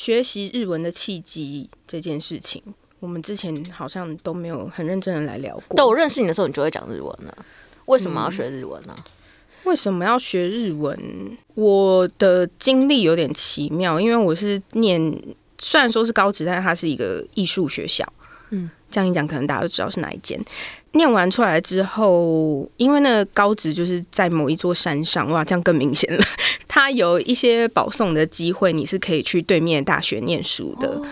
学习日文的契机这件事情，我们之前好像都没有很认真的来聊过。但，我认识你的时候，你就会讲日文了。为什么要学日文呢？嗯，为什么要学日文？我的经历有点奇妙，因为我是念，虽然说是高职，但是它是一个艺术学校。嗯，这样一讲，可能大家都知道是哪一间。念完出来之后，因为那个高职就是在某一座山上，哇，这样更明显了。它有一些保送的机会，你是可以去对面大学念书的。哦、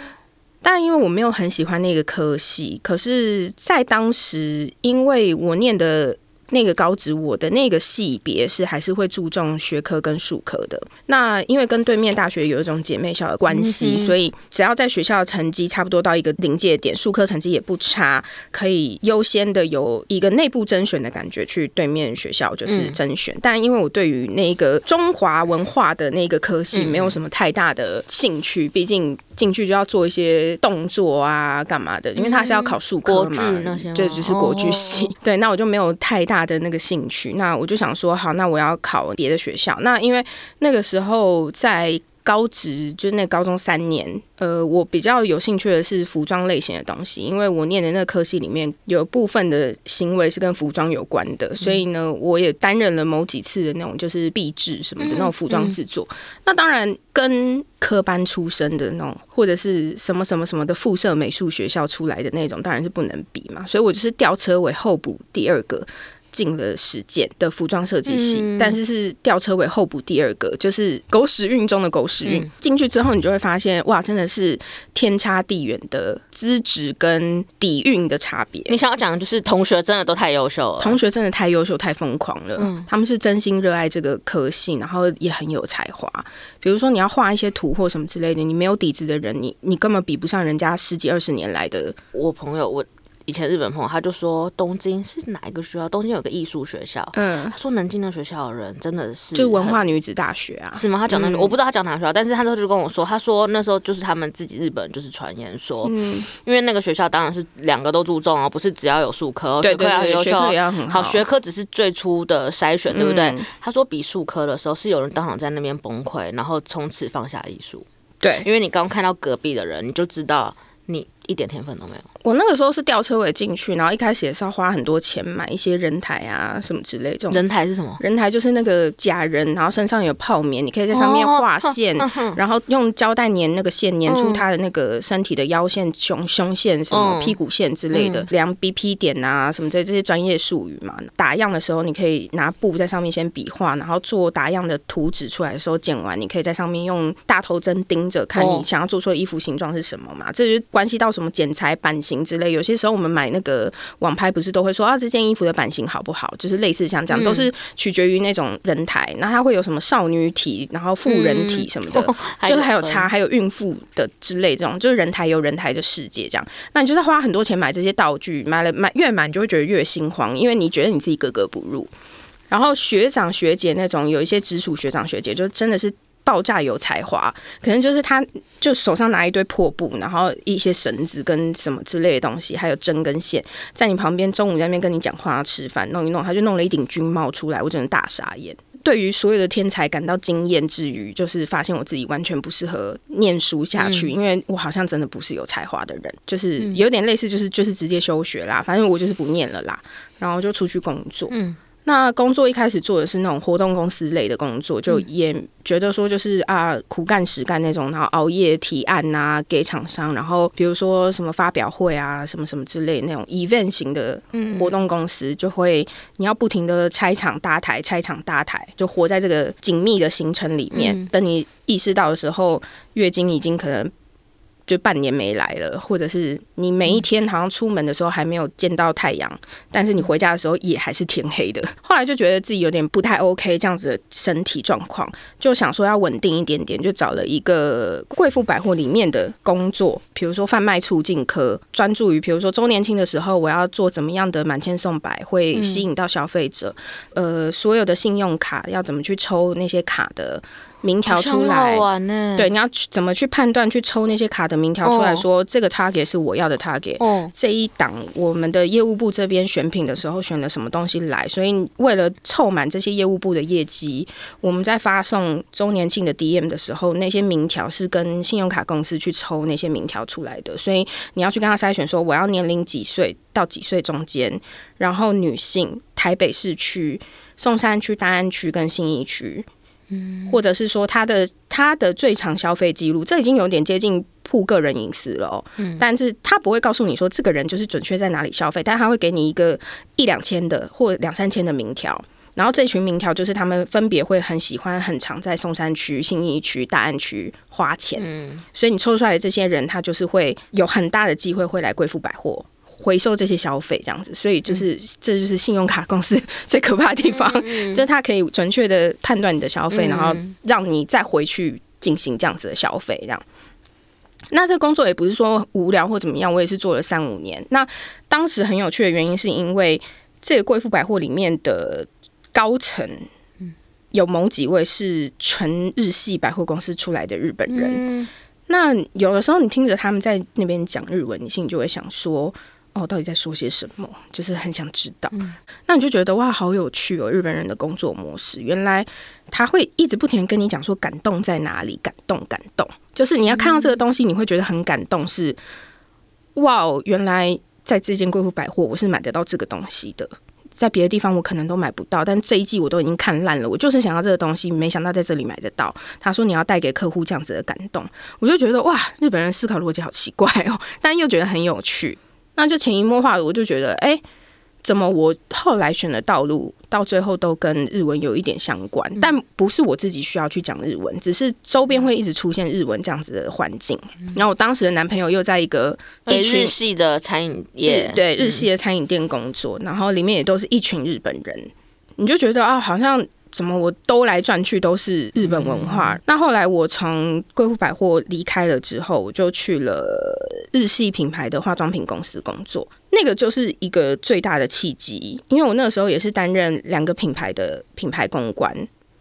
但因为我没有很喜欢那个科系，可是在当时，因为我念的。那个高职，我的那个系别是还是会注重学科跟术科的。那因为跟对面大学有一种姐妹校的关系，嗯、所以只要在学校成绩差不多到一个临界点，术科成绩也不差，可以优先的有一个内部甄选的感觉去对面学校就是甄选。嗯、但因为我对于那个中华文化的那个科系没有什么太大的兴趣，毕竟。进去就要做一些动作啊，干嘛的？因为他是要考数科嘛，对，只是国剧系。哦、对，那我就没有太大的那个兴趣。那我就想说，好，那我要考别的学校。那因为那个时候在。高职就是那高中三年，呃，我比较有兴趣的是服装类型的东西，因为我念的那个科系里面有部分的行为是跟服装有关的，所以呢，我也担任了某几次的那种就是壁纸什么的那种服装制作。那当然跟科班出身的那种或者是什么什么什么的附设美术学校出来的那种，当然是不能比嘛。所以我就是吊车尾候补第二个。进了实践的服装设计系，嗯、但是是吊车尾候补第二个，就是狗屎运中的狗屎运。进、嗯、去之后，你就会发现，哇，真的是天差地远的资质跟底蕴的差别。你想要讲的就是同学真的都太优秀了，同学真的太优秀、太疯狂了。嗯、他们是真心热爱这个科系，然后也很有才华。比如说，你要画一些图或什么之类的，你没有底子的人，你你根本比不上人家十几二十年来的。我朋友，我。以前日本朋友他就说，东京是哪一个学校？东京有个艺术学校。嗯，他说能进那学校的人真的是就文化女子大学啊？是吗？他讲那个、嗯、我不知道他讲哪个学校，但是他那时候就跟我说，他说那时候就是他们自己日本就是传言说，嗯，因为那个学校当然是两个都注重哦，不是只要有术科，学科要优秀，学科也要很好。好，学科只是最初的筛选，对不对？嗯、他说比术科的时候是有人当场在那边崩溃，然后从此放下艺术。对，因为你刚看到隔壁的人，你就知道你。一点天分都没有。我那个时候是吊车尾进去，然后一开始也是要花很多钱买一些人台啊什么之类。这种人台是什么？人台就是那个假人，然后身上有泡棉，你可以在上面画线，哦、然后用胶带粘那个线，粘出他的那个身体的腰线、胸胸线、什么屁股线之类的，量 BP 点啊什么这这些专业术语嘛。打样的时候，你可以拿布在上面先比划，然后做打样的图纸出来的时候剪完，你可以在上面用大头针盯着看你想要做出的衣服形状是什么嘛。这就关系到。什么剪裁、版型之类，有些时候我们买那个网拍，不是都会说啊，这件衣服的版型好不好？就是类似像这样，都是取决于那种人台。那它会有什么少女体，然后妇人体什么的，就是还有差，还有孕妇的之类这种，就是人台有人台的世界这样。那你就是花很多钱买这些道具，买了买越买你就会觉得越心慌，因为你觉得你自己格格不入。然后学长学姐那种，有一些直属学长学姐，就真的是。爆炸有才华，可能就是他，就手上拿一堆破布，然后一些绳子跟什么之类的东西，还有针跟线，在你旁边中午在那边跟你讲话、吃饭，弄一弄，他就弄了一顶军帽出来，我真的大傻眼。对于所有的天才感到惊艳之余，就是发现我自己完全不适合念书下去，嗯、因为我好像真的不是有才华的人，就是有点类似，就是就是直接休学啦，反正我就是不念了啦，然后就出去工作。嗯。那工作一开始做的是那种活动公司类的工作，就也觉得说就是啊苦干实干那种，然后熬夜提案啊给厂商，然后比如说什么发表会啊什么什么之类那种 event 型的活动公司，就会你要不停的拆场搭台，拆场搭台，就活在这个紧密的行程里面。等你意识到的时候，月经已经可能。就半年没来了，或者是你每一天好像出门的时候还没有见到太阳，但是你回家的时候也还是天黑的。后来就觉得自己有点不太 OK，这样子的身体状况，就想说要稳定一点点，就找了一个贵妇百货里面的工作，比如说贩卖促进科，专注于比如说周年庆的时候，我要做怎么样的满千送百会吸引到消费者，呃，所有的信用卡要怎么去抽那些卡的。名条出来，对，你要去怎么去判断、去抽那些卡的名条出来说，这个 target 是我要的 target。哦，这一档我们的业务部这边选品的时候选了什么东西来？所以为了凑满这些业务部的业绩，我们在发送周年庆的 DM 的时候，那些名条是跟信用卡公司去抽那些名条出来的。所以你要去跟他筛选说，我要年龄几岁到几岁中间，然后女性，台北市区、松山区、大安区跟信义区。嗯，或者是说他的他的最长消费记录，这已经有点接近曝个人隐私了哦。嗯，但是他不会告诉你说这个人就是准确在哪里消费，但他会给你一个一两千的或两三千的名条，然后这群名条就是他们分别会很喜欢很常在松山区、信义区、大安区花钱。嗯，所以你抽出来的这些人，他就是会有很大的机会会来贵妇百货。回收这些消费这样子，所以就是、嗯、这就是信用卡公司 最可怕的地方，嗯嗯、就是它可以准确的判断你的消费，嗯、然后让你再回去进行这样子的消费。这样，那这工作也不是说无聊或怎么样，我也是做了三五年。那当时很有趣的原因是因为这个贵妇百货里面的高层，有某几位是纯日系百货公司出来的日本人。嗯、那有的时候你听着他们在那边讲日文，你心里就会想说。哦，到底在说些什么？就是很想知道。嗯、那你就觉得哇，好有趣哦！日本人的工作模式，原来他会一直不停跟你讲说感动在哪里，感动，感动。就是你要看到这个东西，你会觉得很感动。是哇哦，原来在这间贵妇百货，我是买得到这个东西的。在别的地方我可能都买不到，但这一季我都已经看烂了。我就是想要这个东西，没想到在这里买得到。他说你要带给客户这样子的感动，我就觉得哇，日本人思考逻辑好奇怪哦，但又觉得很有趣。那就潜移默化的，我就觉得，哎、欸，怎么我后来选的道路到最后都跟日文有一点相关？嗯、但不是我自己需要去讲日文，只是周边会一直出现日文这样子的环境。嗯、然后我当时的男朋友又在一个诶日系的餐饮业，对日系的餐饮店工作，嗯、然后里面也都是一群日本人，你就觉得啊，好像。怎么我兜来转去都是日本文化？嗯、那后来我从贵妇百货离开了之后，我就去了日系品牌的化妆品公司工作。那个就是一个最大的契机，因为我那个时候也是担任两个品牌的品牌公关。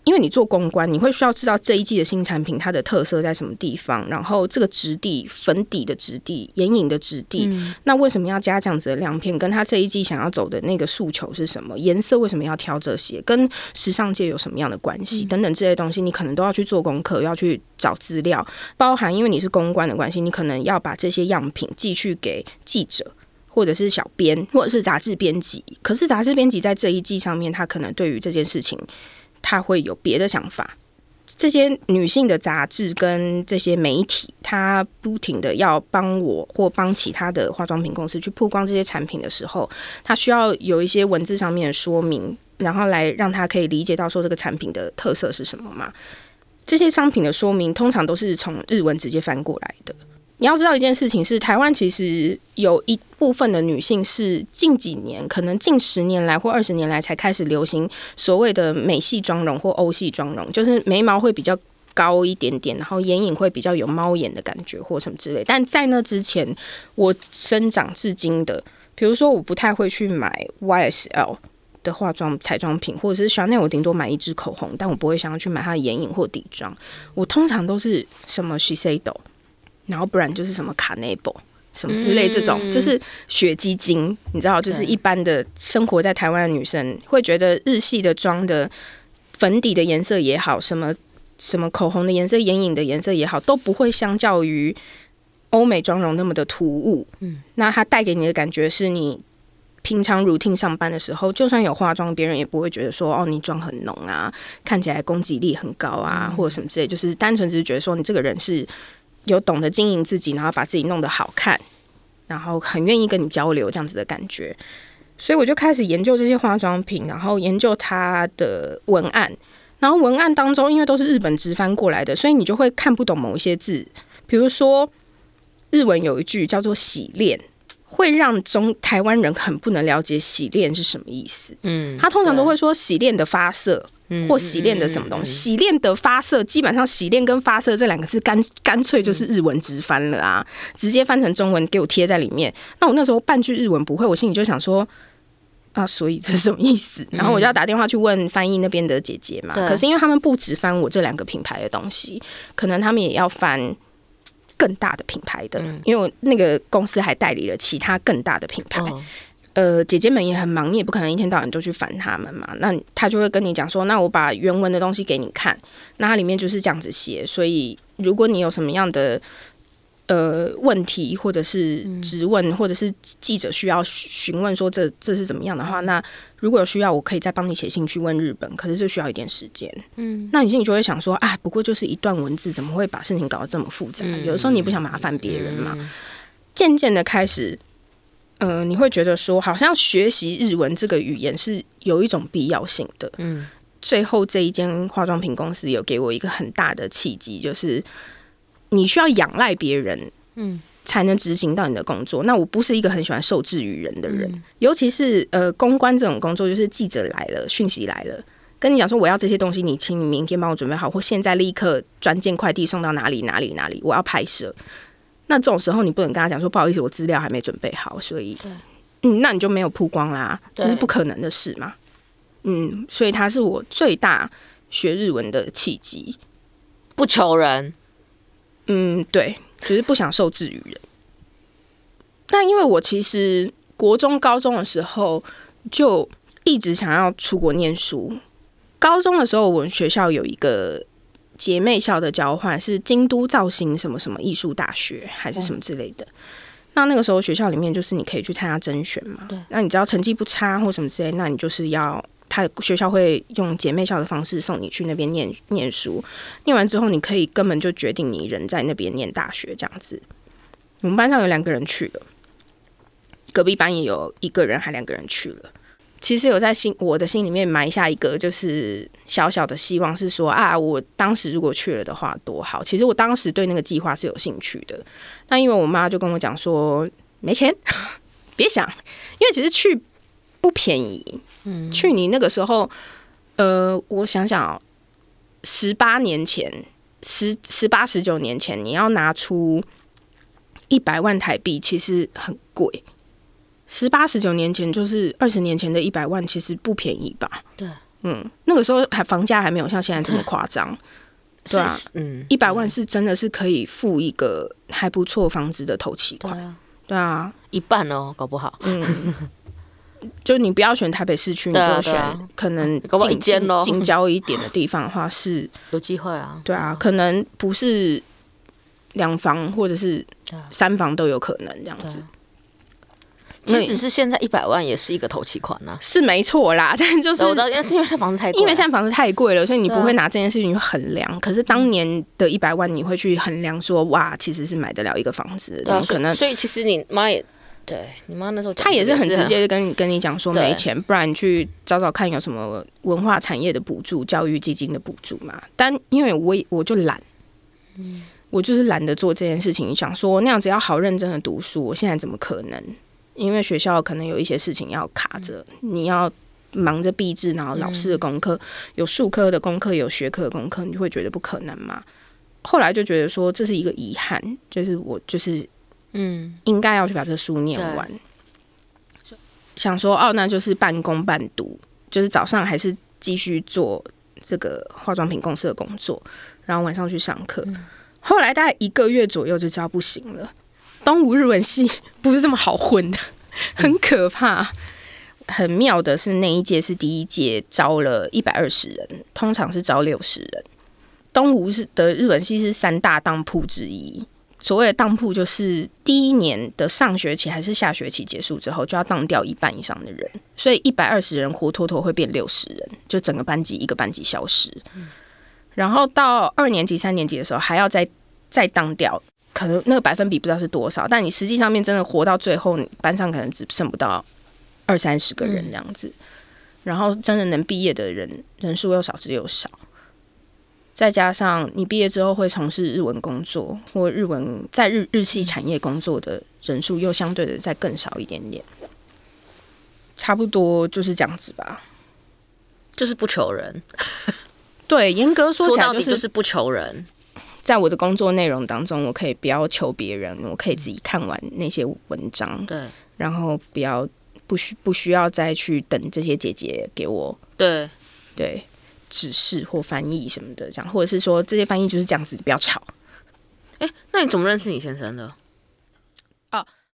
因为你做公关，你会需要知道这一季的新产品它的特色在什么地方，然后这个质地、粉底的质地、眼影的质地，嗯、那为什么要加这样子的亮片？跟它这一季想要走的那个诉求是什么？颜色为什么要挑这些？跟时尚界有什么样的关系？嗯、等等这些东西，你可能都要去做功课，要去找资料，包含因为你是公关的关系，你可能要把这些样品寄去给记者，或者是小编，或者是杂志编辑。可是杂志编辑在这一季上面，他可能对于这件事情。他会有别的想法。这些女性的杂志跟这些媒体，他不停的要帮我或帮其他的化妆品公司去曝光这些产品的时候，他需要有一些文字上面的说明，然后来让他可以理解到说这个产品的特色是什么嘛？这些商品的说明通常都是从日文直接翻过来的。你要知道一件事情是，台湾其实有一部分的女性是近几年，可能近十年来或二十年来才开始流行所谓的美系妆容或欧系妆容，就是眉毛会比较高一点点，然后眼影会比较有猫眼的感觉或什么之类。但在那之前，我生长至今的，比如说我不太会去买 YSL 的化妆彩妆品，或者是 Chanel，我顶多买一支口红，但我不会想要去买它的眼影或底妆。我通常都是什么 Shiseido。然后不然就是什么卡内博什么之类，这种、嗯、就是雪肌精，你知道，就是一般的生活在台湾的女生会觉得日系的妆的粉底的颜色也好，什么什么口红的颜色、眼影的颜色也好，都不会相较于欧美妆容那么的突兀。嗯，那它带给你的感觉是你平常 routine 上班的时候，就算有化妆，别人也不会觉得说哦，你妆很浓啊，看起来攻击力很高啊，或者什么之类，就是单纯只是觉得说你这个人是。有懂得经营自己，然后把自己弄得好看，然后很愿意跟你交流这样子的感觉，所以我就开始研究这些化妆品，然后研究它的文案，然后文案当中因为都是日本直翻过来的，所以你就会看不懂某一些字，比如说日文有一句叫做“洗练”，会让中台湾人很不能了解“洗练”是什么意思。嗯，他通常都会说“洗练的发色”。或洗练的什么东西？洗练的发色，基本上洗练跟发色这两个字干干脆就是日文直翻了啊，直接翻成中文给我贴在里面。那我那时候半句日文不会，我心里就想说，啊，所以这是什么意思？然后我就要打电话去问翻译那边的姐姐嘛。可是因为他们不只翻我这两个品牌的东西，可能他们也要翻更大的品牌的，因为我那个公司还代理了其他更大的品牌。呃，姐姐们也很忙，你也不可能一天到晚都去烦他们嘛。那他就会跟你讲说，那我把原文的东西给你看，那它里面就是这样子写。所以如果你有什么样的呃，问题或者是质问，或者是记者需要询问说这这是怎么样的话，那如果有需要，我可以再帮你写信去问日本。可是这需要一点时间。嗯，那你心里就会想说，啊，不过就是一段文字，怎么会把事情搞得这么复杂？有的时候你不想麻烦别人嘛。渐渐的开始，呃，你会觉得说，好像学习日文这个语言是有一种必要性的。嗯，最后这一间化妆品公司有给我一个很大的契机，就是。你需要仰赖别人，嗯，才能执行到你的工作。那我不是一个很喜欢受制于人的人，尤其是呃，公关这种工作，就是记者来了，讯息来了，跟你讲说我要这些东西，你请你明天帮我准备好，或现在立刻专件快递送到哪里哪里哪里，我要拍摄。那这种时候，你不能跟他讲说不好意思，我资料还没准备好，所以，嗯，那你就没有曝光啦，这是不可能的事嘛。嗯，所以他是我最大学日文的契机，不求人。嗯，对，只、就是不想受制于人。但因为我其实国中、高中的时候就一直想要出国念书。高中的时候，我们学校有一个姐妹校的交换，是京都造型什么什么艺术大学，还是什么之类的。那那个时候学校里面就是你可以去参加甄选嘛。对。那你只要成绩不差或什么之类，那你就是要。他学校会用姐妹校的方式送你去那边念念书，念完之后你可以根本就决定你人在那边念大学这样子。我们班上有两个人去了，隔壁班也有一个人还两个人去了。其实有在心我的心里面埋下一个就是小小的希望，是说啊，我当时如果去了的话多好。其实我当时对那个计划是有兴趣的，但因为我妈就跟我讲说没钱，别想，因为其实去不便宜。去你那个时候，呃，我想想哦，十八年前，十十八十九年前，你要拿出一百万台币，其实很贵。十八十九年前，就是二十年前的一百万，其实不便宜吧？对，嗯，那个时候还房价还没有像现在这么夸张，对啊，嗯，一百万是真的是可以付一个还不错房子的头期款，对啊，对啊，一半哦，搞不好，嗯。就你不要选台北市区，你就选可能近近郊一点的地方的话，是 有机会啊。对啊，可能不是两房或者是三房都有可能这样子。即使是现在一百万，也是一个头期款呢，是没错啦。但就是因为现在房子太贵，因为现在房子太贵了，所以你不会拿这件事情去衡量。可是当年的一百万，你会去衡量说，哇，其实是买得了一个房子，怎么可能？所以其实你妈也。对你妈那时候，她也是很直接的跟你跟你讲说没钱，不然你去找找看有什么文化产业的补助、教育基金的补助嘛。但因为我我就懒，我就是懒得做这件事情。想说那样子要好认真的读书，我现在怎么可能？因为学校可能有一些事情要卡着，你要忙着毕制，然后老师的功课有数科的功课，有学科的功课，你就会觉得不可能嘛。后来就觉得说这是一个遗憾，就是我就是。嗯，应该要去把这个书念完。想说哦，那就是半工半读，就是早上还是继续做这个化妆品公司的工作，然后晚上去上课。嗯、后来大概一个月左右就知道不行了，东吴日文系 不是这么好混的，很可怕。嗯、很妙的是那一届是第一届招了一百二十人，通常是招六十人。东吴是的日文系是三大当铺之一。所谓的当铺，就是第一年的上学期还是下学期结束之后，就要当掉一半以上的人，所以一百二十人活脱脱会变六十人，就整个班级一个班级消失。然后到二年级、三年级的时候，还要再再当掉，可能那个百分比不知道是多少，但你实际上面真的活到最后，班上可能只剩不到二三十个人这样子。然后真的能毕业的人人数又少之又少。再加上你毕业之后会从事日文工作，或日文在日日系产业工作的人数又相对的再更少一点点，差不多就是这样子吧，就是不求人。对，严格说起来就是，就是不求人。在我的工作内容当中，我可以不要求别人，我可以自己看完那些文章，对，然后不要不需不需要再去等这些姐姐给我对对指示或翻译什么的，这样或者是说这些翻译就是这样子，你不要吵。哎、欸，那你怎么认识你先生的？哦，